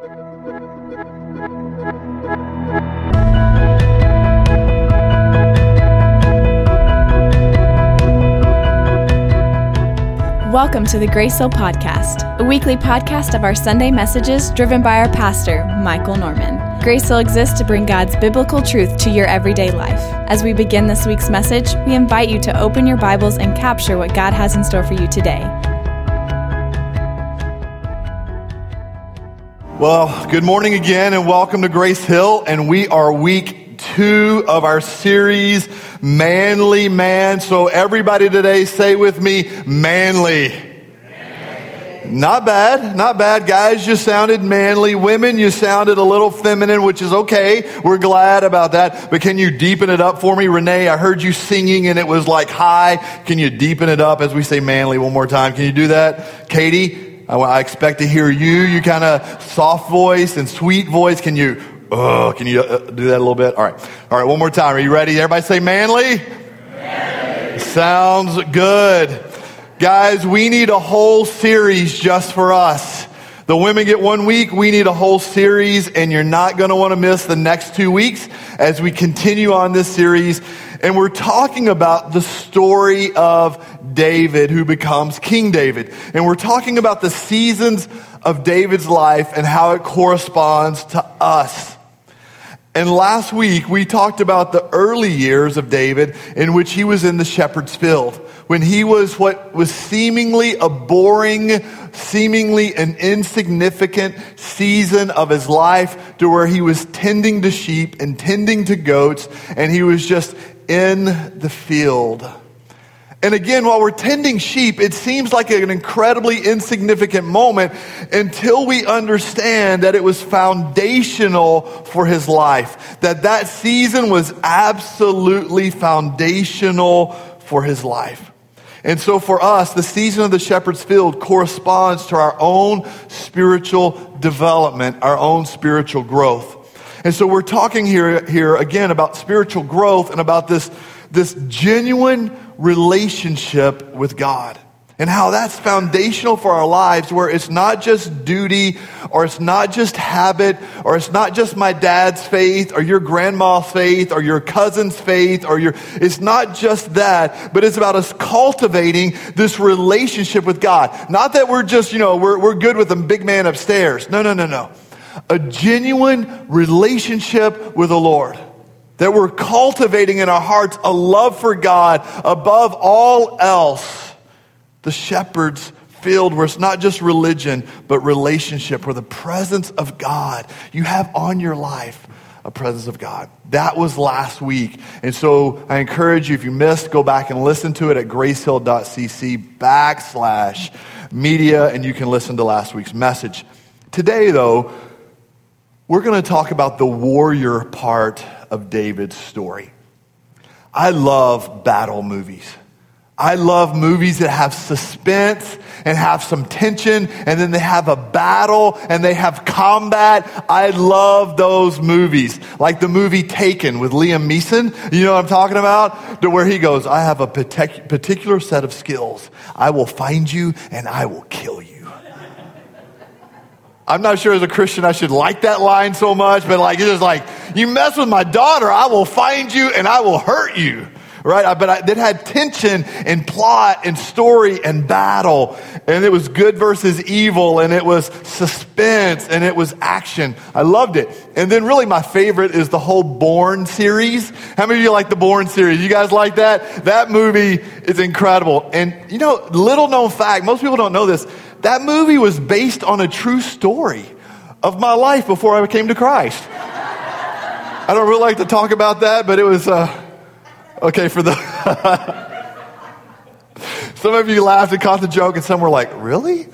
Welcome to the Grace Hill Podcast, a weekly podcast of our Sunday messages driven by our pastor, Michael Norman. Grace Hill exists to bring God's biblical truth to your everyday life. As we begin this week's message, we invite you to open your Bibles and capture what God has in store for you today. Well, good morning again and welcome to Grace Hill. And we are week two of our series, Manly Man. So everybody today say with me, manly. Not bad, not bad. Guys, you sounded manly. Women, you sounded a little feminine, which is okay. We're glad about that. But can you deepen it up for me? Renee, I heard you singing and it was like high. Can you deepen it up as we say manly one more time? Can you do that? Katie, I, I expect to hear you. You kind of soft voice and sweet voice. Can you, oh, can you uh, do that a little bit? All right. All right. One more time. Are you ready? Everybody say manly? manly. Sounds good. Guys, we need a whole series just for us. The women get one week. We need a whole series, and you're not going to want to miss the next two weeks as we continue on this series. And we're talking about the story of David, who becomes King David. And we're talking about the seasons of David's life and how it corresponds to us. And last week, we talked about the early years of David in which he was in the shepherd's field when he was what was seemingly a boring, seemingly an insignificant season of his life to where he was tending to sheep and tending to goats and he was just in the field. And again, while we're tending sheep, it seems like an incredibly insignificant moment until we understand that it was foundational for his life. That that season was absolutely foundational for his life. And so for us, the season of the shepherd's field corresponds to our own spiritual development, our own spiritual growth. And so we're talking here, here again about spiritual growth and about this, this genuine relationship with God and how that's foundational for our lives where it's not just duty or it's not just habit or it's not just my dad's faith or your grandma's faith or your cousin's faith or your it's not just that but it's about us cultivating this relationship with god. Not that we're just you know we're, we're good with the big man upstairs. No no no no. A genuine relationship with the lord. That we're cultivating in our hearts a love for god above all else the shepherd's field where it's not just religion, but relationship, where the presence of God, you have on your life a presence of God. That was last week. And so I encourage you, if you missed, go back and listen to it at gracehill.cc backslash media, and you can listen to last week's message. Today, though, we're going to talk about the warrior part of David's story. I love battle movies. I love movies that have suspense and have some tension and then they have a battle and they have combat. I love those movies. Like the movie Taken with Liam Neeson. You know what I'm talking about? To where he goes, I have a particular set of skills. I will find you and I will kill you. I'm not sure as a Christian I should like that line so much, but like, it's just like, you mess with my daughter, I will find you and I will hurt you right? But I, had tension and plot and story and battle. And it was good versus evil and it was suspense and it was action. I loved it. And then really my favorite is the whole Bourne series. How many of you like the Bourne series? You guys like that? That movie is incredible. And you know, little known fact, most people don't know this. That movie was based on a true story of my life before I came to Christ. I don't really like to talk about that, but it was, uh, Okay, for the. some of you laughed and caught the joke, and some were like, really?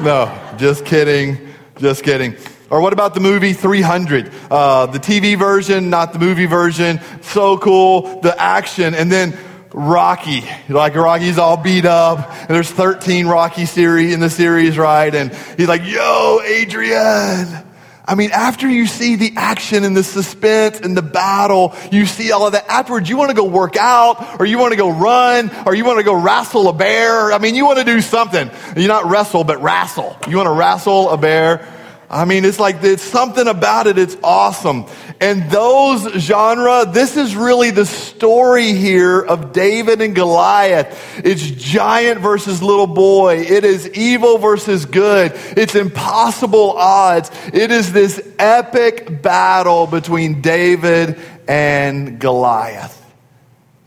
No, just kidding. Just kidding. Or what about the movie 300? Uh, the TV version, not the movie version. So cool. The action. And then Rocky. Like Rocky's all beat up. And there's 13 Rocky series in the series, right? And he's like, yo, Adrian. I mean, after you see the action and the suspense and the battle, you see all of that. Afterwards, you want to go work out or you want to go run or you want to go wrestle a bear. I mean, you want to do something. You not wrestle, but wrestle. You want to wrestle a bear. I mean, it's like it's something about it. It's awesome. And those genre, this is really the story here of David and Goliath. It's giant versus little boy. It is evil versus good. It's impossible odds. It is this epic battle between David and Goliath.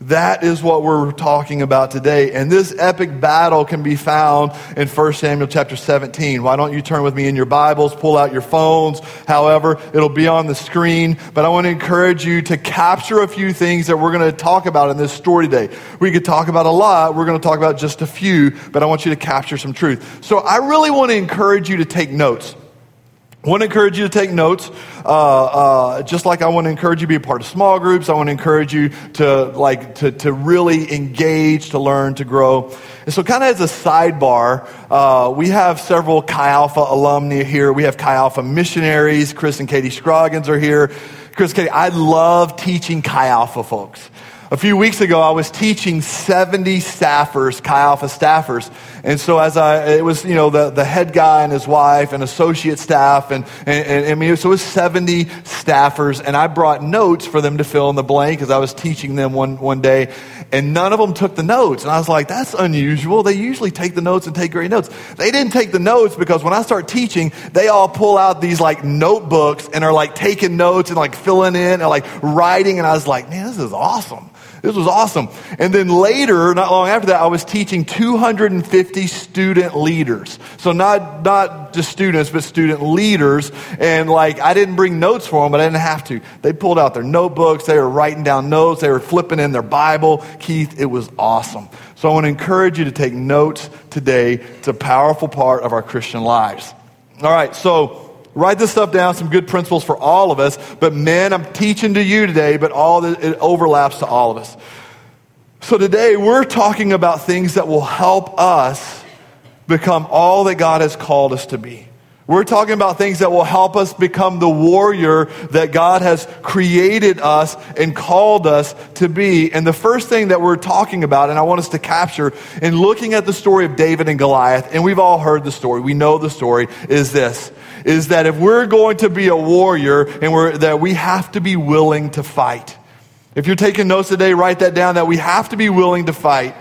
That is what we're talking about today. And this epic battle can be found in 1 Samuel chapter 17. Why don't you turn with me in your Bibles, pull out your phones. However, it'll be on the screen. But I want to encourage you to capture a few things that we're going to talk about in this story today. We could talk about a lot. We're going to talk about just a few, but I want you to capture some truth. So I really want to encourage you to take notes. I want to encourage you to take notes, uh, uh, just like I want to encourage you to be a part of small groups. I want to encourage you to like to, to really engage, to learn, to grow. And so, kind of as a sidebar, uh, we have several Chi Alpha alumni here. We have Chi Alpha missionaries. Chris and Katie Scroggins are here. Chris, Katie, I love teaching Chi Alpha folks. A few weeks ago, I was teaching 70 staffers, Chi Alpha staffers. And so as I, it was, you know, the, the head guy and his wife and associate staff and, and, and I mean, so it was 70 staffers and I brought notes for them to fill in the blank as I was teaching them one, one day and none of them took the notes. And I was like, that's unusual. They usually take the notes and take great notes. They didn't take the notes because when I start teaching, they all pull out these like notebooks and are like taking notes and like filling in and like writing. And I was like, man, this is awesome. This was awesome. And then later, not long after that, I was teaching 250 student leaders. So not, not just students, but student leaders. And like, I didn't bring notes for them, but I didn't have to. They pulled out their notebooks. They were writing down notes. They were flipping in their Bible. Keith, it was awesome. So I want to encourage you to take notes today. It's a powerful part of our Christian lives. All right. So, Write this stuff down, some good principles for all of us. But men, I'm teaching to you today, but all the, it overlaps to all of us. So today we're talking about things that will help us become all that God has called us to be. We're talking about things that will help us become the warrior that God has created us and called us to be. And the first thing that we're talking about, and I want us to capture in looking at the story of David and Goliath, and we've all heard the story, we know the story, is this is that if we're going to be a warrior and we're, that we have to be willing to fight. If you're taking notes today, write that down that we have to be willing to fight.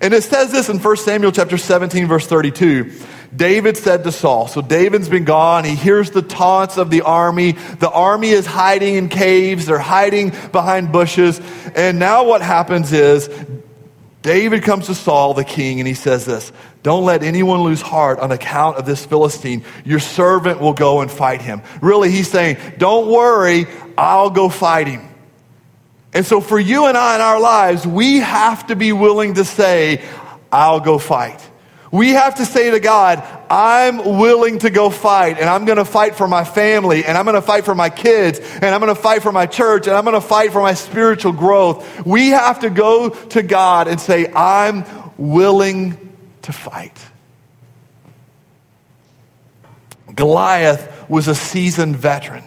And it says this in 1 Samuel chapter 17 verse 32. David said to Saul, so David's been gone. He hears the taunts of the army. The army is hiding in caves. They're hiding behind bushes. And now what happens is David comes to Saul, the king, and he says this Don't let anyone lose heart on account of this Philistine. Your servant will go and fight him. Really, he's saying, Don't worry, I'll go fight him. And so, for you and I in our lives, we have to be willing to say, I'll go fight. We have to say to God, I'm willing to go fight, and I'm going to fight for my family, and I'm going to fight for my kids, and I'm going to fight for my church, and I'm going to fight for my spiritual growth. We have to go to God and say, I'm willing to fight. Goliath was a seasoned veteran.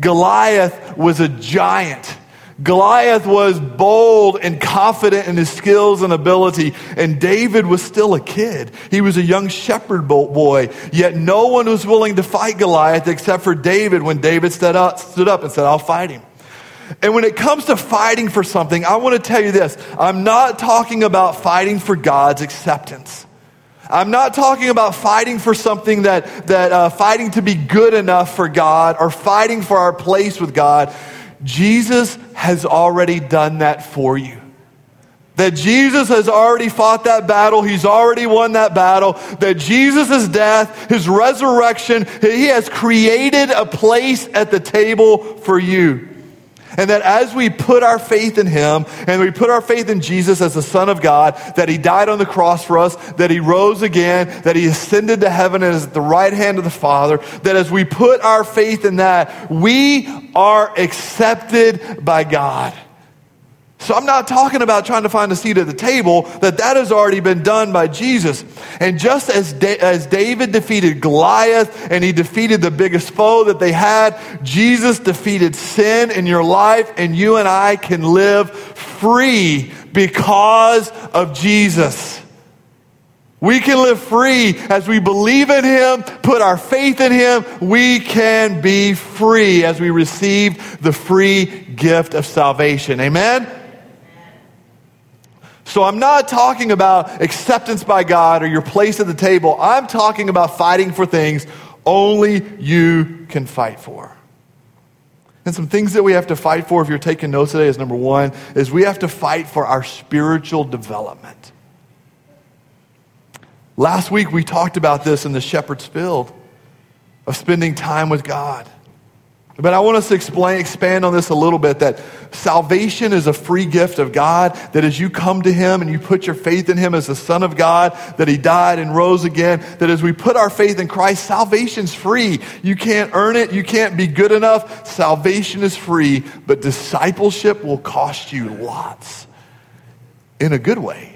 Goliath was a giant. Goliath was bold and confident in his skills and ability, and David was still a kid. He was a young shepherd boy, yet no one was willing to fight Goliath except for David when David stood up, stood up and said, I'll fight him. And when it comes to fighting for something, I want to tell you this I'm not talking about fighting for God's acceptance. I'm not talking about fighting for something that, that uh, fighting to be good enough for God or fighting for our place with God. Jesus has already done that for you. That Jesus has already fought that battle. He's already won that battle. That Jesus' death, his resurrection, he has created a place at the table for you. And that as we put our faith in Him and we put our faith in Jesus as the Son of God, that He died on the cross for us, that He rose again, that He ascended to heaven and is at the right hand of the Father, that as we put our faith in that, we are accepted by God. So I'm not talking about trying to find a seat at the table, that that has already been done by Jesus. And just as, da- as David defeated Goliath and he defeated the biggest foe that they had, Jesus defeated sin in your life and you and I can live free because of Jesus. We can live free as we believe in Him, put our faith in Him. We can be free as we receive the free gift of salvation. Amen? So I'm not talking about acceptance by God or your place at the table. I'm talking about fighting for things only you can fight for. And some things that we have to fight for, if you're taking notes today, is number one, is we have to fight for our spiritual development. Last week we talked about this in the Shepherd's Field of spending time with God. But I want us to explain, expand on this a little bit that salvation is a free gift of God, that as you come to Him and you put your faith in Him as the Son of God, that He died and rose again, that as we put our faith in Christ, salvation's free. You can't earn it, you can't be good enough. Salvation is free, but discipleship will cost you lots in a good way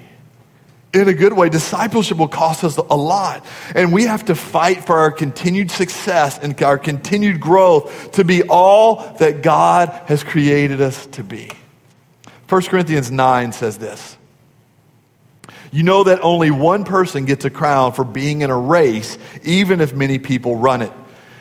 in a good way. Discipleship will cost us a lot. And we have to fight for our continued success and our continued growth to be all that God has created us to be. 1 Corinthians 9 says this. You know that only one person gets a crown for being in a race, even if many people run it.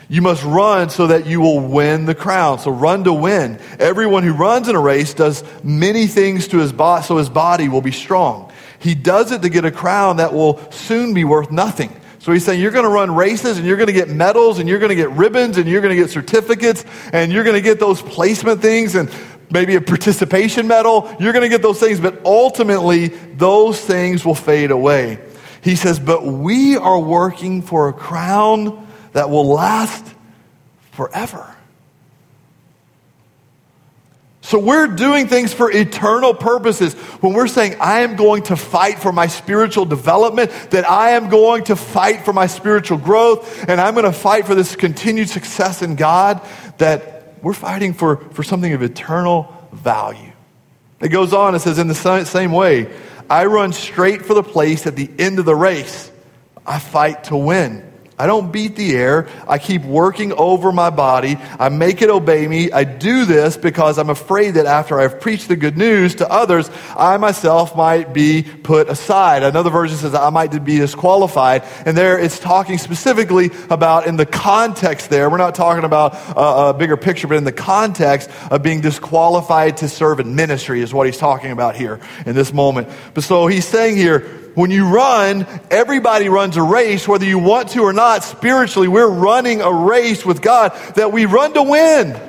You must run so that you will win the crown. So run to win. Everyone who runs in a race does many things to his body, so his body will be strong. He does it to get a crown that will soon be worth nothing. So he's saying you're going to run races and you're going to get medals and you're going to get ribbons and you're going to get certificates and you're going to get those placement things and maybe a participation medal. You're going to get those things, but ultimately those things will fade away. He says, but we are working for a crown that will last forever. So we're doing things for eternal purposes. When we're saying, I am going to fight for my spiritual development, that I am going to fight for my spiritual growth, and I'm going to fight for this continued success in God, that we're fighting for, for something of eternal value. It goes on, it says, in the same way, I run straight for the place at the end of the race. I fight to win. I don't beat the air. I keep working over my body. I make it obey me. I do this because I'm afraid that after I've preached the good news to others, I myself might be put aside. Another version says I might be disqualified. And there it's talking specifically about in the context there. We're not talking about a, a bigger picture, but in the context of being disqualified to serve in ministry is what he's talking about here in this moment. But so he's saying here, when you run, everybody runs a race, whether you want to or not. Spiritually, we're running a race with God that we run to win.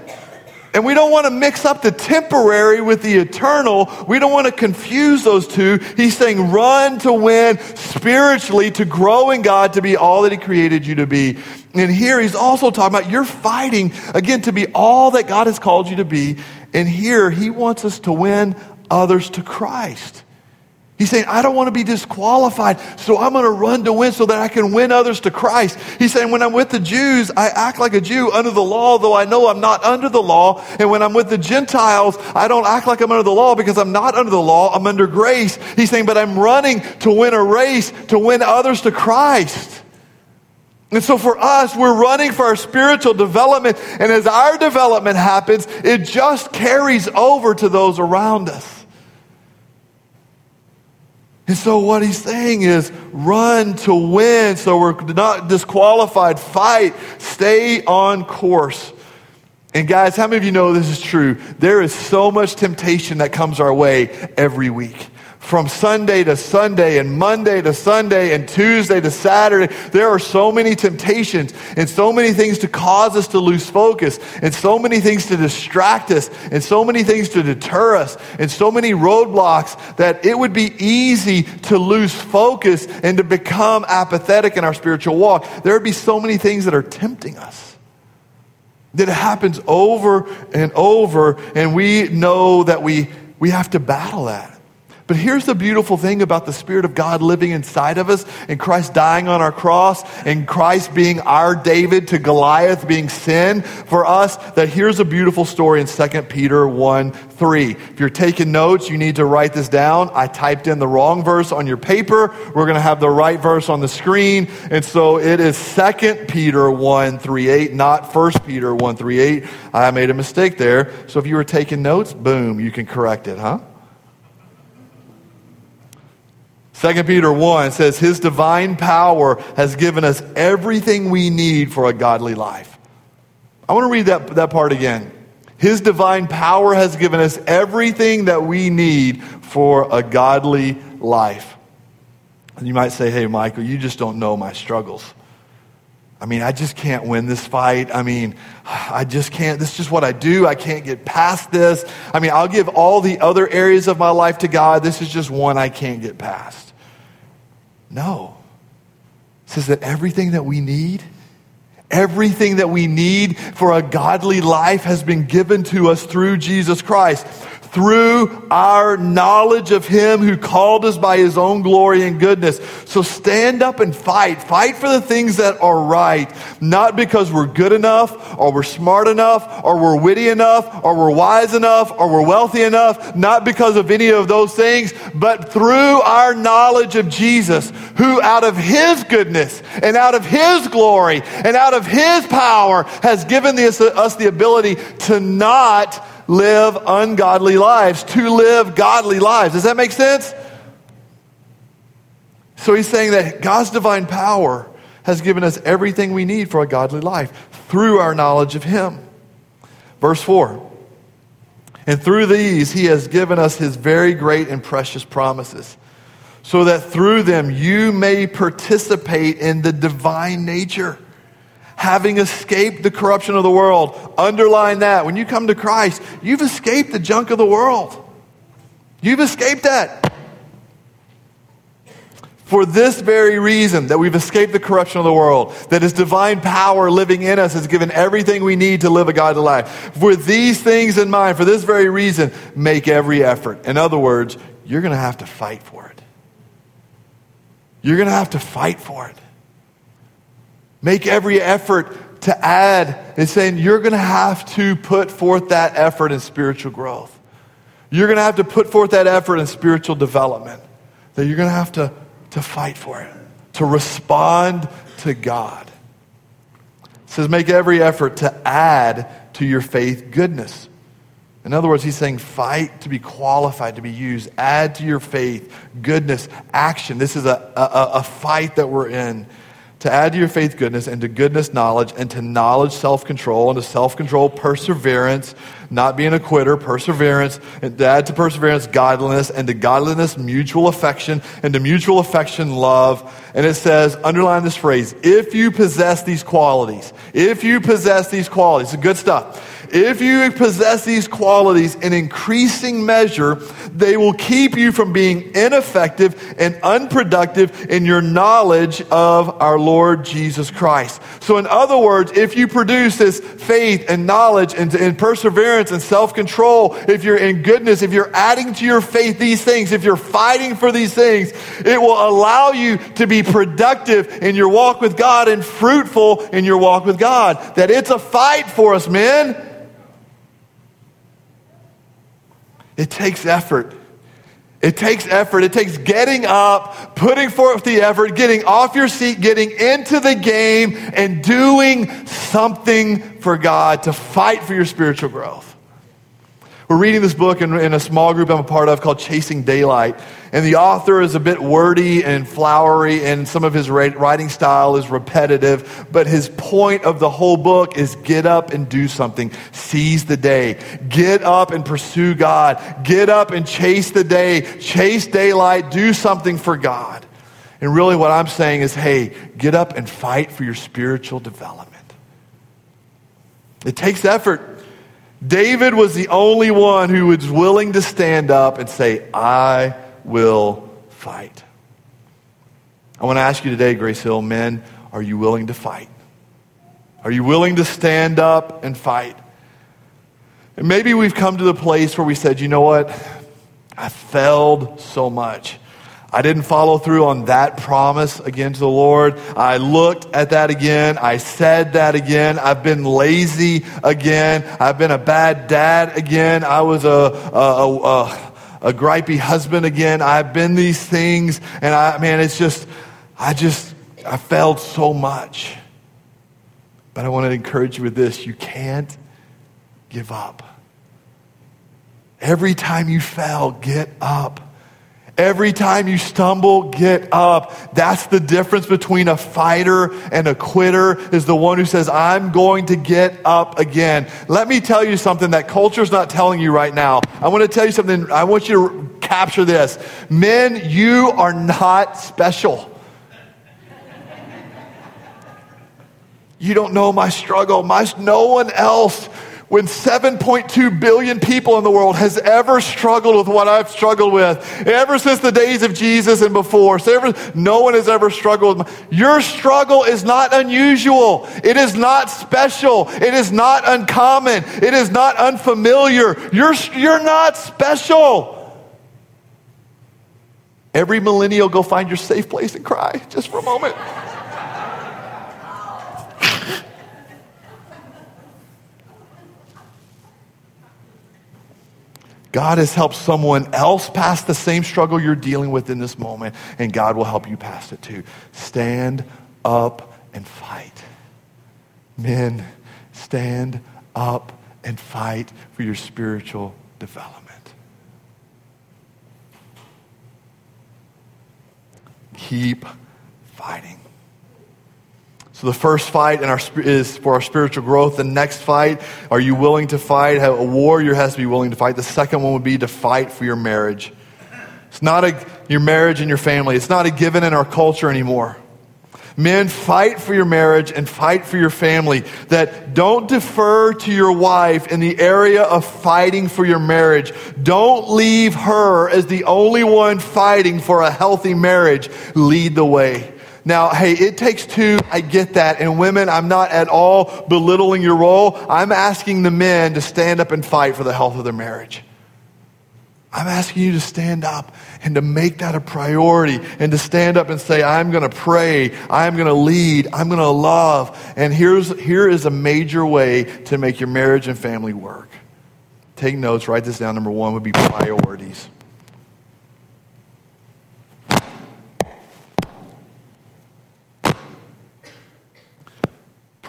And we don't want to mix up the temporary with the eternal. We don't want to confuse those two. He's saying run to win spiritually, to grow in God, to be all that He created you to be. And here he's also talking about you're fighting, again, to be all that God has called you to be. And here he wants us to win others to Christ. He's saying, I don't want to be disqualified, so I'm going to run to win so that I can win others to Christ. He's saying, when I'm with the Jews, I act like a Jew under the law, though I know I'm not under the law. And when I'm with the Gentiles, I don't act like I'm under the law because I'm not under the law, I'm under grace. He's saying, but I'm running to win a race, to win others to Christ. And so for us, we're running for our spiritual development. And as our development happens, it just carries over to those around us. And so what he's saying is run to win so we're not disqualified. Fight. Stay on course. And guys, how many of you know this is true? There is so much temptation that comes our way every week from Sunday to Sunday and Monday to Sunday and Tuesday to Saturday. There are so many temptations and so many things to cause us to lose focus and so many things to distract us and so many things to deter us and so many roadblocks that it would be easy to lose focus and to become apathetic in our spiritual walk. There would be so many things that are tempting us. That it happens over and over, and we know that we, we have to battle that. But here's the beautiful thing about the Spirit of God living inside of us and Christ dying on our cross and Christ being our David to Goliath being sin for us, that here's a beautiful story in 2 Peter 1 3. If you're taking notes, you need to write this down. I typed in the wrong verse on your paper. We're going to have the right verse on the screen. And so it is 2 Peter 1 3 8, not 1 Peter 1 3 8. I made a mistake there. So if you were taking notes, boom, you can correct it, huh? 2 Peter 1 says, His divine power has given us everything we need for a godly life. I want to read that, that part again. His divine power has given us everything that we need for a godly life. And you might say, hey, Michael, you just don't know my struggles. I mean, I just can't win this fight. I mean, I just can't. This is just what I do. I can't get past this. I mean, I'll give all the other areas of my life to God. This is just one I can't get past. No. It says that everything that we need, everything that we need for a godly life has been given to us through Jesus Christ through our knowledge of Him who called us by His own glory and goodness. So stand up and fight. Fight for the things that are right, not because we're good enough, or we're smart enough, or we're witty enough, or we're wise enough, or we're wealthy enough, not because of any of those things, but through our knowledge of Jesus, who out of His goodness and out of His glory and out of His power has given us, the ability to not live ungodly lives, to live godly lives. Does that make sense? So he's saying that God's divine power has given us everything we need for a godly life through our knowledge of Him. Verse 4 And through these He has given us His very great and precious promises, so that through them you may participate in the divine nature having escaped the corruption of the world. Underline that. When you come to Christ, you've escaped the junk of the world. You've escaped that. For this very reason, that we've escaped the corruption of the world, that His divine power living in us has given everything we need to live a godly life. With these things in mind, for this very reason, make every effort. In other words, you're going to have to fight for it. You're going to have to fight for it. Make every effort to add and saying you're going to have to put forth that effort in spiritual growth. You're going to have to put forth that effort in spiritual development. That you're going to have to, to fight for it, to respond to God. It says, make every effort to add to your faith goodness. In other words, he's saying fight to be qualified to be used. Add to your faith goodness, action. This is a, a, a fight that we're in to add to your faith goodness, and to goodness knowledge, and to knowledge self control, and to self control perseverance, not being a quitter, perseverance, and to add to perseverance godliness, and to godliness mutual affection, and to mutual affection love. And it says, underline this phrase, if you possess these qualities, if you possess these qualities, it's good stuff. If you possess these qualities in increasing measure, they will keep you from being ineffective and unproductive in your knowledge of our Lord Jesus Christ. So, in other words, if you produce this faith and knowledge and, and perseverance and self control, if you're in goodness, if you're adding to your faith these things, if you're fighting for these things, it will allow you to be productive in your walk with God and fruitful in your walk with God. That it's a fight for us, men. It takes effort. It takes effort. It takes getting up, putting forth the effort, getting off your seat, getting into the game, and doing something for God to fight for your spiritual growth. We're reading this book in, in, a small group I'm a part of called Chasing Daylight. And the author is a bit wordy and flowery, and some of his writing style is repetitive. But his point of the whole book is get up and do something. Seize the day. Get up and pursue God. Get up and chase the day. Chase daylight. Do something for God. And really, what I'm saying is hey, get up and fight for your spiritual development. It takes effort. David was the only one who was willing to stand up and say, I will fight. I want to ask you today, Grace Hill, men, are you willing to fight? Are you willing to stand up and fight? And maybe we've come to the place where we said, you know what? I failed so much. I didn't follow through on that promise again to the Lord. I looked at that again. I said that again. I've been lazy again. I've been a bad dad again. I was a, a, a, a gripey husband again. I've been these things. And I, man, it's just, I just, I failed so much. But I want to encourage you with this you can't give up. Every time you fail, get up Every time you stumble, get up. That's the difference between a fighter and a quitter is the one who says, I'm going to get up again. Let me tell you something that culture's not telling you right now. I want to tell you something. I want you to capture this. Men, you are not special. You don't know my struggle. My, no one else when 7.2 billion people in the world has ever struggled with what I've struggled with, ever since the days of Jesus and before, so ever, no one has ever struggled. Your struggle is not unusual. It is not special. It is not uncommon. It is not unfamiliar. You're, you're not special. Every millennial, go find your safe place and cry just for a moment. God has helped someone else pass the same struggle you're dealing with in this moment, and God will help you pass it too. Stand up and fight. Men, stand up and fight for your spiritual development. Keep fighting. So the first fight in our, is for our spiritual growth. The next fight, are you willing to fight? A warrior has to be willing to fight. The second one would be to fight for your marriage. It's not a, your marriage and your family. It's not a given in our culture anymore. Men, fight for your marriage and fight for your family. That don't defer to your wife in the area of fighting for your marriage. Don't leave her as the only one fighting for a healthy marriage. Lead the way. Now, hey, it takes two. I get that. And women, I'm not at all belittling your role. I'm asking the men to stand up and fight for the health of their marriage. I'm asking you to stand up and to make that a priority and to stand up and say, I'm going to pray. I'm going to lead. I'm going to love. And here's, here is a major way to make your marriage and family work. Take notes, write this down. Number one would be priorities.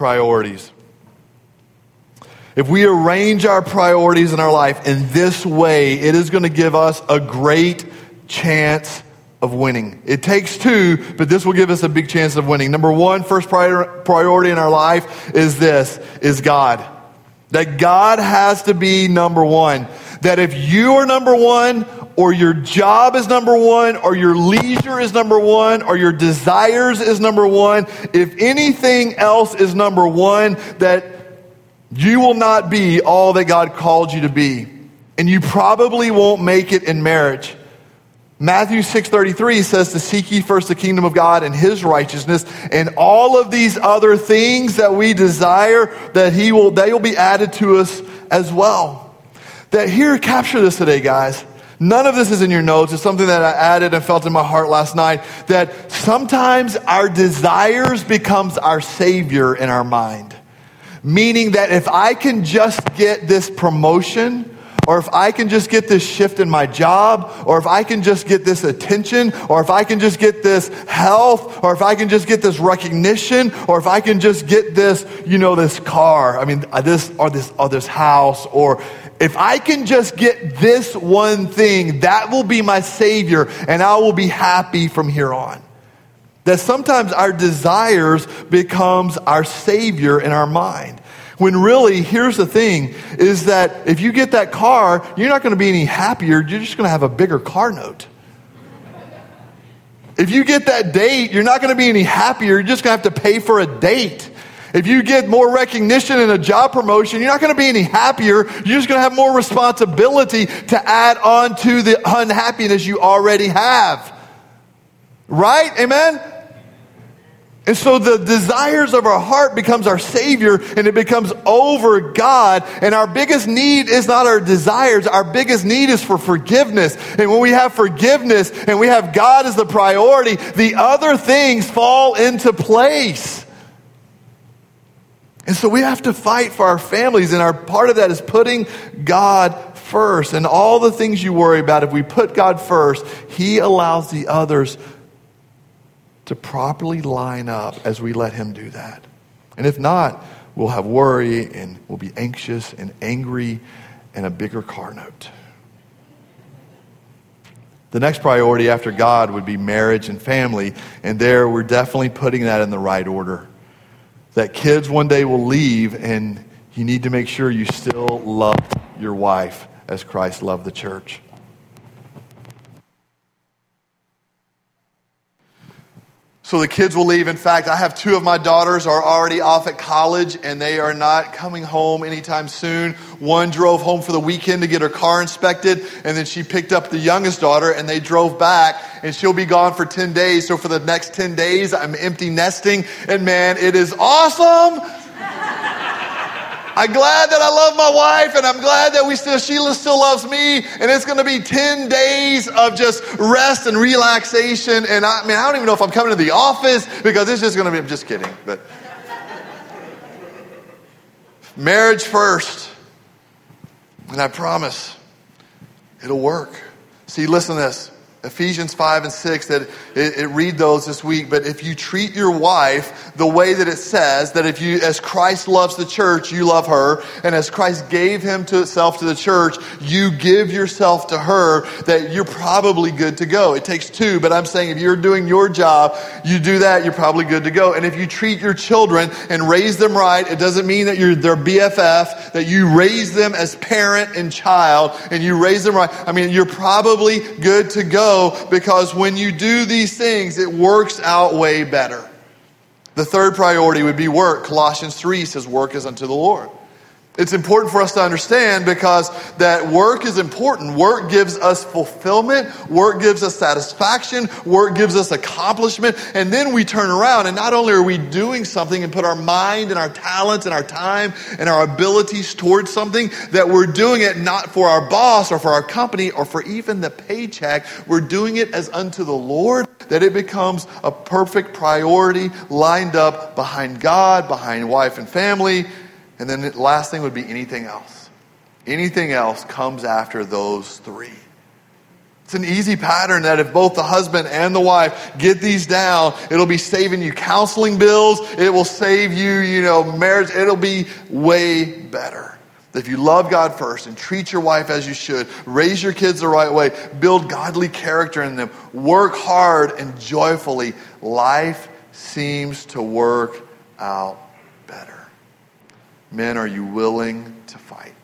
Priorities. If we arrange our priorities in our life in this way, it is going to give us a great chance of winning. It takes two, but this will give us a big chance of winning. Number one, first priority in our life is this, is God. That God has to be number one. That if you are number one, or your job is number one, or your leisure is number one, or your desires is number one, if anything else is number one, that you will not be all that God called you to be. And you probably won't make it in marriage. Matthew 6:33 says to seek ye first the kingdom of God and his righteousness and all of these other things that we desire that he will they will be added to us as well. That here capture this today guys. None of this is in your notes. It's something that I added and felt in my heart last night that sometimes our desires becomes our savior in our mind. Meaning that if I can just get this promotion, or if I can just get this shift in my job, or if I can just get this attention, or if I can just get this health, or if I can just get this recognition, or if I can just get this, you know, this car, I mean, uh, this, or this, or this house, or if I can just get this one thing, that will be my Savior, and I will be happy from here on. That sometimes our desires becomes our Savior in our mind. When really, here's the thing, is that if you get that car, you're not going to be any happier, you're just going to have a bigger car note. If you get that date, you're not going to be any happier, you're just going to have to pay for a date. If you get more recognition and a job promotion, you're not going to be any happier. You're just going to have more responsibility to add on to the unhappiness you already have. Right? Amen? And so the desires of our heart becomes our savior and it becomes over God. And our biggest need is not our desires. Our biggest need is for forgiveness. And when we have forgiveness and we have God as the priority, the other things fall into place. And so we have to fight for our families, and our part of that is putting God first. And all the things you worry about, if we put God first, He allows the others to properly line up as we let Him do that. And if not, we'll have worry and we'll be anxious and angry and a bigger car note. The next priority after God would be marriage and family, and there we're definitely putting that in the right order. That kids one day will leave, and you need to make sure you still love your wife as Christ loved the church. So the kids will leave. In fact, I have two of my daughters are already off at college and they are not coming home anytime soon. One drove home for the weekend to get her car inspected and then she picked up the youngest daughter and they drove back and she'll be gone for 10 days. So for the next 10 days, I'm empty nesting and man, it is awesome. I'm glad that I love my wife, and I'm glad that we still Sheila still loves me, and it's going to be ten days of just rest and relaxation. And I, I mean, I don't even know if I'm coming to the office because it's just going to be. I'm just kidding, but marriage first, and I promise it'll work. See, listen to this. Ephesians 5 and 6 that it, it, read those this week, but if you treat your wife the way that it says, that if you, as Christ loves the church, you love her, and as Christ gave himself to the church, you give yourself to her, that you're probably good to go. It takes two, but I'm saying if you're doing your job, you do that, you're probably good to go. And if you treat your children and raise them right, it doesn't mean that you're their BFF, that you raise them as parent and child, and you raise them right. I mean, you're probably good to go because when you do these things, it works out way better. The third priority would be work. Colossians 3 says, Work is unto the Lord. It's important for us to understand because that work is important. Work gives us fulfillment. Work gives us satisfaction. Work gives us accomplishment. And then we turn around and not only are we doing something and put our mind and our talents and our time and our abilities towards something, that we're doing it not for our boss or for our company or for even the paycheck. We're doing it as unto the Lord, that it becomes a perfect priority lined up behind God, behind wife and family and then the last thing would be anything else. Anything else comes after those three. It's an easy pattern that if both the husband and the wife get these down, it'll be saving you counseling bills. It will save you, you know, marriage. It'll be way better. If you love God first and treat your wife as you should, raise your kids the right way, build godly character in them, work hard and joyfully, life seems to work out Men, are you willing to fight?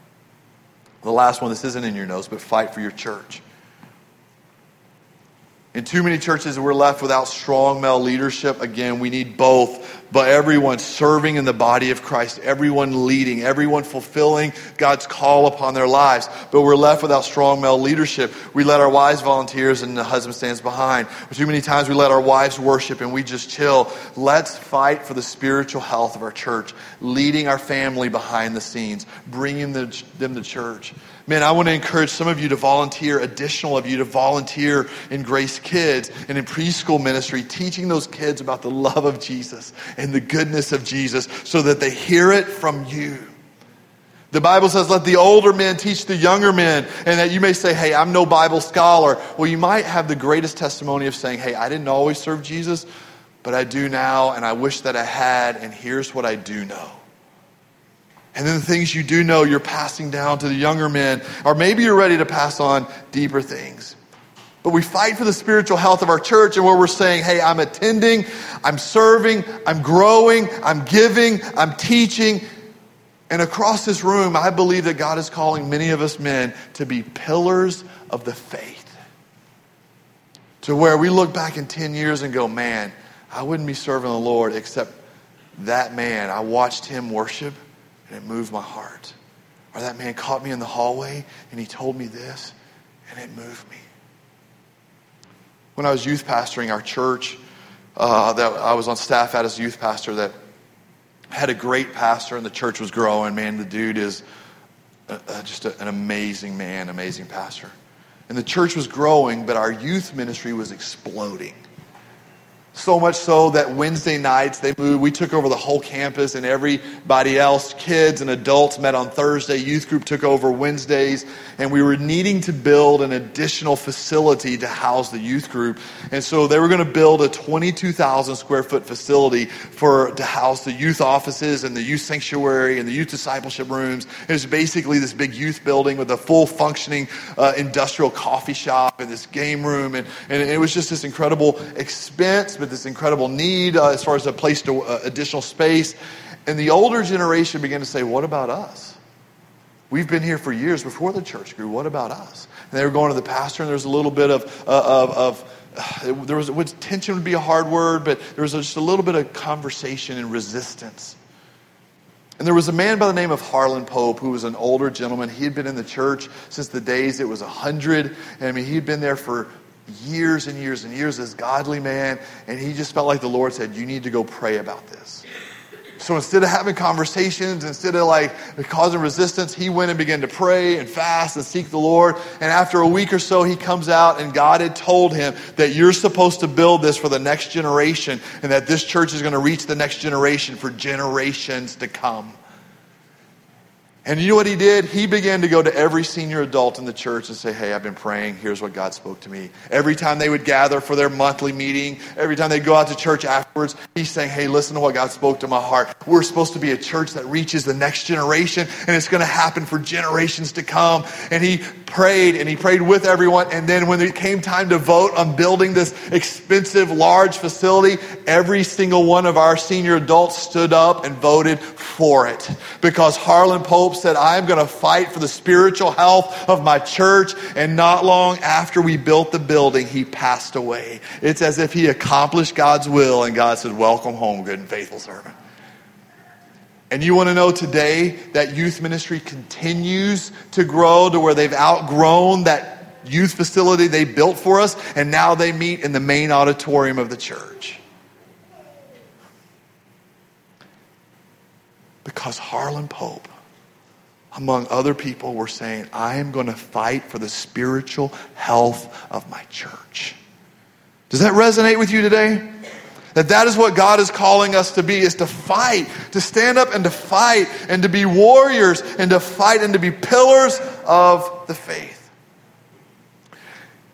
The last one, this isn't in your notes, but fight for your church. In too many churches, we're left without strong male leadership. Again, we need both but everyone serving in the body of Christ, everyone leading, everyone fulfilling God's call upon their lives. But we're left without strong male leadership. We let our wives volunteers and the husband stands behind. Too many times we let our wives worship and we just chill. Let's fight for the spiritual health of our church, leading our family behind the scenes, bringing them to church. Man, I want to encourage some of you to volunteer, additional of you to volunteer in Grace Kids and in preschool ministry, teaching those kids about the love of Jesus and the goodness of Jesus so that they hear it from you. The Bible says, let the older men teach the younger men, and that you may say, hey, I'm no Bible scholar. Well, you might have the greatest testimony of saying, hey, I didn't always serve Jesus, but I do now, and I wish that I had, and here's what I do know. And then the things you do know, you're passing down to the younger men, or maybe you're ready to pass on deeper things. But we fight for the spiritual health of our church, and where we're saying, hey, I'm attending, I'm serving, I'm growing, I'm giving, I'm teaching. And across this room, I believe that God is calling many of us men to be pillars of the faith. To where we look back in 10 years and go, man, I wouldn't be serving the Lord except that man. I watched him worship and it moved my heart. Or that man caught me in the hallway and he told me this and it moved me when I was youth pastoring our church uh, that I was on staff at as a youth pastor that had a great pastor and the church was growing. Man, the dude is a, a, just a, an amazing man, amazing pastor. And the church was growing, but our youth ministry was exploding. So much so that Wednesday nights they moved. We took over the whole campus, and everybody else, kids and adults, met on Thursday. Youth group took over Wednesdays, and we were needing to build an additional facility to house the youth group. And so they were going to build a 22,000 square foot facility for to house the youth offices and the youth sanctuary and the youth discipleship rooms. It was basically this big youth building with a full functioning uh, industrial coffee shop and this game room, and, and it was just this incredible expense with this incredible need uh, as far as a place to uh, additional space. And the older generation began to say, What about us? We've been here for years before the church grew. What about us? And they were going to the pastor, and there was a little bit of, uh, of, of there was, was tension would be a hard word, but there was just a little bit of conversation and resistance. And there was a man by the name of Harlan Pope who was an older gentleman. He had been in the church since the days it was a 100. I mean, he'd been there for years and years and years as godly man, and he just felt like the Lord said, You need to go pray about this. So instead of having conversations, instead of like causing resistance, he went and began to pray and fast and seek the Lord. And after a week or so, he comes out and God had told him that you're supposed to build this for the next generation and that this church is going to reach the next generation for generations to come. And you know what he did? He began to go to every senior adult in the church and say, Hey, I've been praying. Here's what God spoke to me. Every time they would gather for their monthly meeting, every time they'd go out to church afterwards, he's saying, Hey, listen to what God spoke to my heart. We're supposed to be a church that reaches the next generation, and it's going to happen for generations to come. And he prayed and he prayed with everyone. And then when it came time to vote on building this expensive, large facility, every single one of our senior adults stood up and voted for it because Harlan Pope said, I'm going to fight for the spiritual health of my church. And not long after we built the building, he passed away. It's as if he accomplished God's will, and God said, Welcome home, good and faithful servant. And you want to know today that youth ministry continues to grow to where they've outgrown that youth facility they built for us, and now they meet in the main auditorium of the church. Because Harlan Pope among other people, were saying, I am going to fight for the spiritual health of my church. Does that resonate with you today? That that is what God is calling us to be is to fight, to stand up and to fight and to be warriors and to fight and to be pillars of the faith.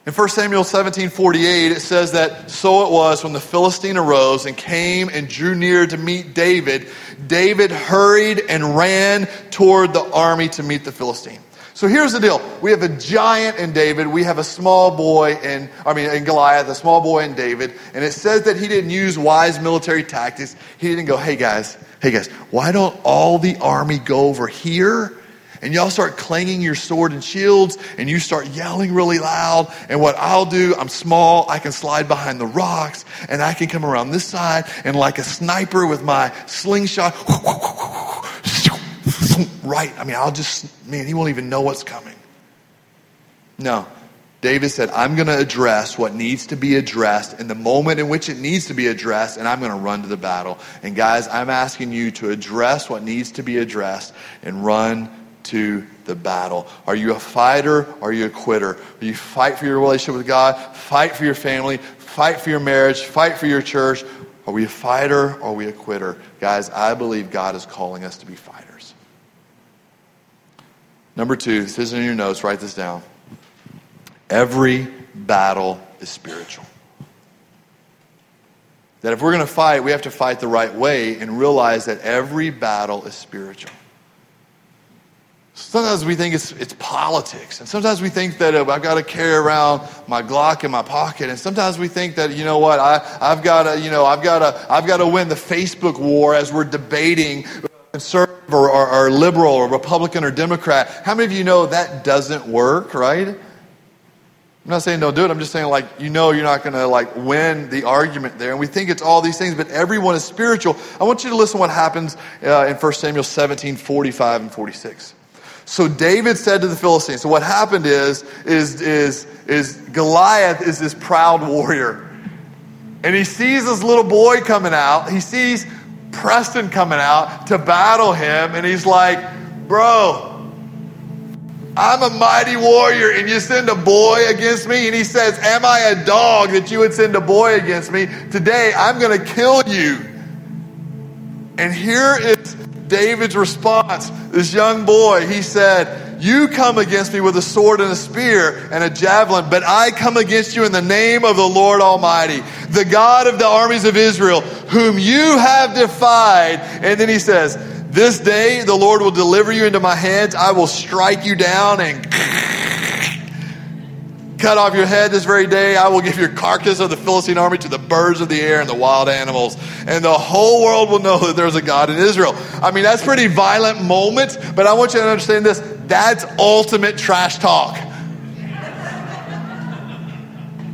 In 1 Samuel 17 48, it says that so it was when the Philistine arose and came and drew near to meet David, David hurried and ran toward the army to meet the Philistine. So here's the deal. We have a giant in David. We have a small boy in, I mean, in Goliath, a small boy in David. And it says that he didn't use wise military tactics. He didn't go, hey guys, hey guys, why don't all the army go over here? and y'all start clanging your sword and shields and you start yelling really loud. And what I'll do, I'm small, I can slide behind the rocks and I can come around this side and like a sniper with my slingshot, right. I mean, I'll just, man, he won't even know what's coming. No. David said, I'm going to address what needs to be addressed in the moment in which it needs to be addressed, and I'm going to run to the battle. And guys, I'm asking you to address what needs to be addressed and run to the battle. Are you a fighter or are you a quitter? Will you fight for your relationship with God, fight for your family, fight for your marriage, fight for your church? Are we a fighter or are we a quitter? Guys, I believe God is calling us to be fighters. Number two, this isn't in your notes, write this down. Every battle is spiritual. That if we're going to fight, we have to fight the right way and realize that every battle is spiritual. Sometimes we think it's, it's politics. And sometimes we think that uh, I've got to carry around my Glock in my pocket. And sometimes we think that, you know what, I, I've got to, you know, I've got to, I've got to win the Facebook war as we're debating conservative or, or, or liberal or Republican or Democrat. How many of you know that doesn't work, right? I'm not saying don't do it. I'm just saying, like, you know, you're not going to, like, win the argument there. And we think it's all these things, but everyone is spiritual. I want you to listen to what happens uh, in 1 Samuel 17, 45 and 46. So David said to the Philistines, so what happened is, is, is, is Goliath is this proud warrior. And he sees this little boy coming out. He sees Preston coming out to battle him. And he's like, bro, I'm a mighty warrior, and you send a boy against me? And he says, Am I a dog that you would send a boy against me? Today, I'm going to kill you. And here is David's response. This young boy, he said, You come against me with a sword and a spear and a javelin, but I come against you in the name of the Lord Almighty, the God of the armies of Israel, whom you have defied. And then he says, This day the Lord will deliver you into my hands. I will strike you down and cut off your head this very day. I will give your carcass of the Philistine army to the birds of the air and the wild animals. And the whole world will know that there's a God in Israel. I mean, that's pretty violent moment, but I want you to understand this. That's ultimate trash talk.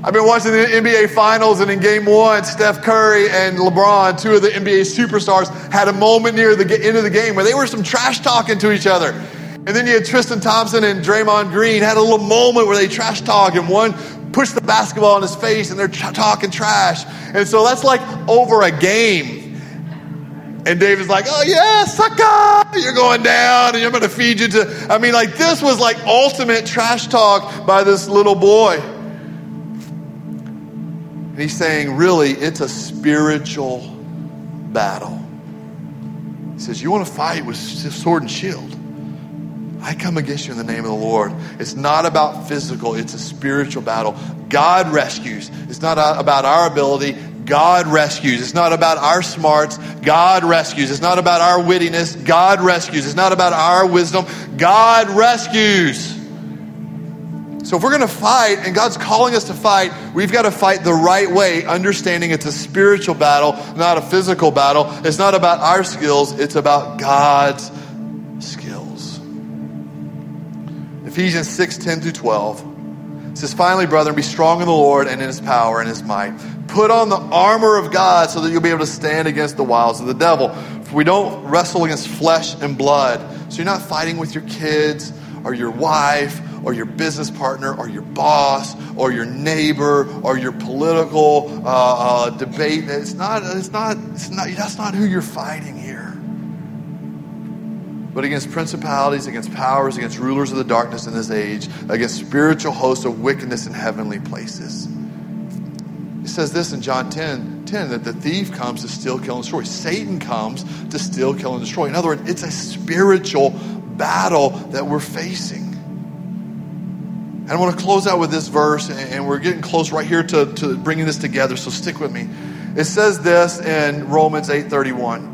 I've been watching the NBA Finals, and in Game One, Steph Curry and LeBron, two of the NBA superstars, had a moment near the end of the game where they were some trash talking to each other. And then you had Tristan Thompson and Draymond Green had a little moment where they trash talk, and one pushed the basketball in his face, and they're tra- talking trash. And so that's like over a game. And David's like, oh yeah, sucker, you're going down, and I'm going to feed you to. I mean, like this was like ultimate trash talk by this little boy. And he's saying, really, it's a spiritual battle. He says, you want to fight with sword and shield. I come against you in the name of the Lord. It's not about physical, it's a spiritual battle. God rescues. It's not about our ability. God rescues. It's not about our smarts. God rescues. It's not about our wittiness. God rescues. It's not about our wisdom. God rescues. So if we're going to fight and God's calling us to fight, we've got to fight the right way, understanding it's a spiritual battle, not a physical battle. It's not about our skills, it's about God's Ephesians 6 10 through 12 says, Finally, brethren, be strong in the Lord and in his power and his might. Put on the armor of God so that you'll be able to stand against the wiles of the devil. For we don't wrestle against flesh and blood. So you're not fighting with your kids or your wife or your business partner or your boss or your neighbor or your political uh, uh, debate. It's not, it's, not, it's not, that's not who you're fighting but against principalities, against powers, against rulers of the darkness in this age, against spiritual hosts of wickedness in heavenly places. He says this in John 10 10 that the thief comes to steal, kill, and destroy. Satan comes to steal, kill, and destroy. In other words, it's a spiritual battle that we're facing. And I want to close out with this verse, and we're getting close right here to, to bringing this together, so stick with me. It says this in Romans 8 31.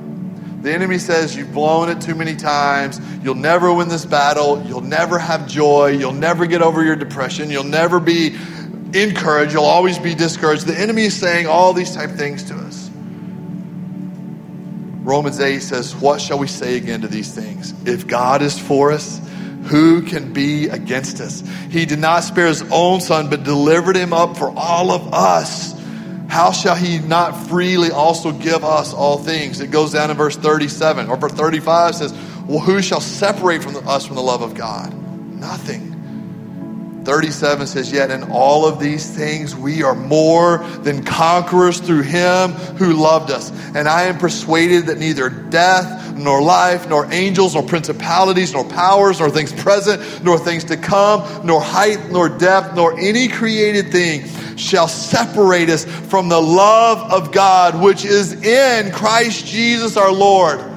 The enemy says you've blown it too many times. You'll never win this battle. You'll never have joy. You'll never get over your depression. You'll never be encouraged. You'll always be discouraged. The enemy is saying all these type of things to us. Romans 8 says, What shall we say again to these things? If God is for us, who can be against us? He did not spare his own son, but delivered him up for all of us how shall he not freely also give us all things? It goes down in verse 37 or verse 35 says, Well, who shall separate from the, us from the love of God? Nothing. 37 says, Yet in all of these things we are more than conquerors through him who loved us. And I am persuaded that neither death, nor life, nor angels, nor principalities, nor powers, nor things present, nor things to come, nor height, nor depth, nor any created thing shall separate us from the love of God which is in Christ Jesus our Lord.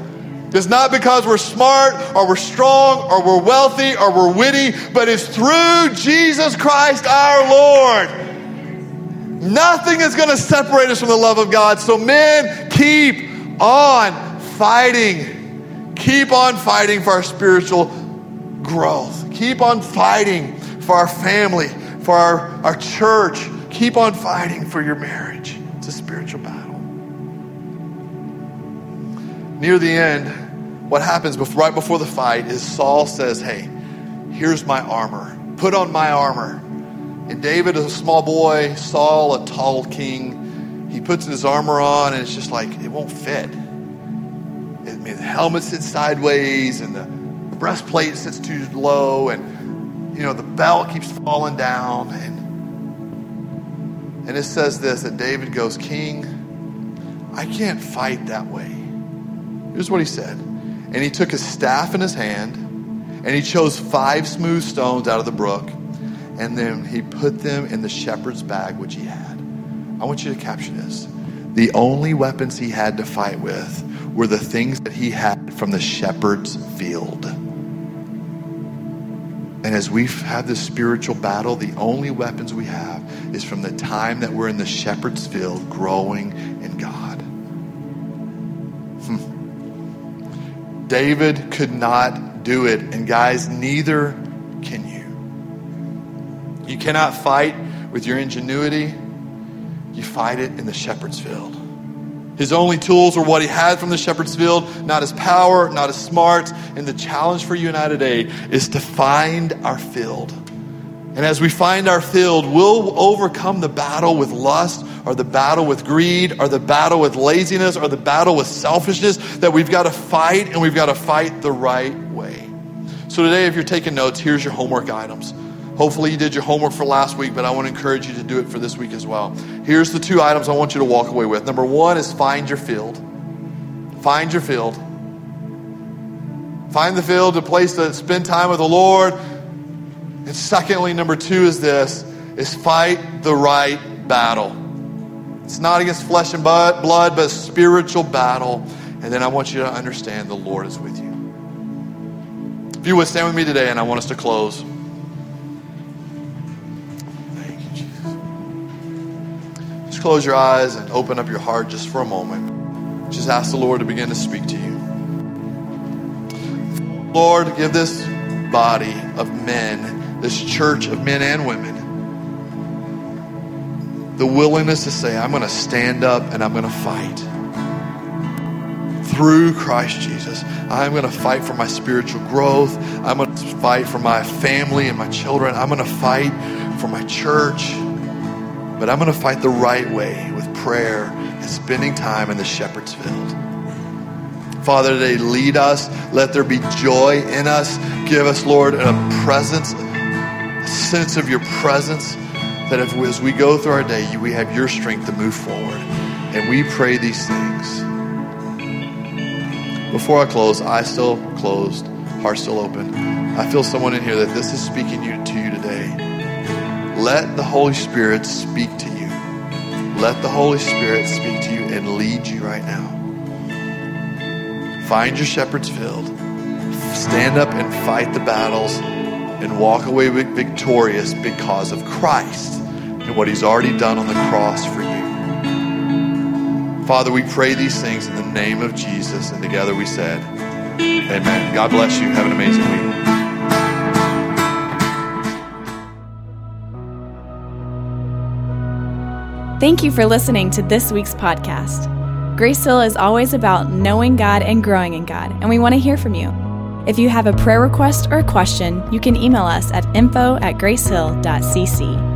It's not because we're smart or we're strong or we're wealthy or we're witty, but it's through Jesus Christ our Lord. Nothing is going to separate us from the love of God. So, men, keep on fighting. Keep on fighting for our spiritual growth. Keep on fighting for our family, for our, our church, Keep on fighting for your marriage. Near the end, what happens before, right before the fight is Saul says, Hey, here's my armor. Put on my armor. And David is a small boy, Saul a tall king. He puts his armor on, and it's just like it won't fit. I mean, the helmet sits sideways, and the breastplate sits too low, and you know the belt keeps falling down, and and it says this that David goes, King, I can't fight that way. Here's what he said. And he took his staff in his hand and he chose five smooth stones out of the brook, and then he put them in the shepherd's bag, which he had. I want you to capture this. The only weapons he had to fight with were the things that he had from the shepherd's field. And as we've this spiritual battle, the only weapons we have is from the time that we're in the shepherd's field growing David could not do it. And guys, neither can you. You cannot fight with your ingenuity, you fight it in the shepherd's field. His only tools were what he had from the shepherd's field, not his power, not his smarts. And the challenge for you and I today is to find our field. And as we find our field, we'll overcome the battle with lust, or the battle with greed, or the battle with laziness, or the battle with selfishness that we've got to fight, and we've got to fight the right way. So today, if you're taking notes, here's your homework items. Hopefully, you did your homework for last week, but I want to encourage you to do it for this week as well. Here's the two items I want you to walk away with. Number one is find your field. Find your field. Find the field, a place to spend time with the Lord. And secondly, number two is this is fight the right battle. It's not against flesh and blood, but a spiritual battle. And then I want you to understand the Lord is with you. If you would stand with me today, and I want us to close. Thank you, Jesus. Just close your eyes and open up your heart just for a moment. Just ask the Lord to begin to speak to you. Lord, give this body of men, this church of men and women, the willingness to say, I'm going to stand up and I'm going to fight. Through Christ Jesus, I'm going to fight for my spiritual growth. I'm going to fight for my family and my children. I'm going to fight for my church. But I'm going to fight the right way with prayer and spending time in the shepherd's field. Father, today lead us. Let there be joy in us. Give us, Lord, a presence, sense of your presence that if, as we go through our day, we have your strength to move forward. And we pray these things. Before I close, eyes still closed, heart still open. I feel someone in here that this is speaking you, to you today. Let the Holy Spirit speak to you. Let the Holy Spirit speak to you and lead you right now. Find your shepherd's field. Stand up and fight the battles and walk away victorious because of Christ and what he's already done on the cross for you. Father, we pray these things in the name of Jesus. And together we said, Amen. God bless you. Have an amazing week. Thank you for listening to this week's podcast. Grace Hill is always about knowing God and growing in God, and we want to hear from you. If you have a prayer request or a question, you can email us at info at gracehill.cc.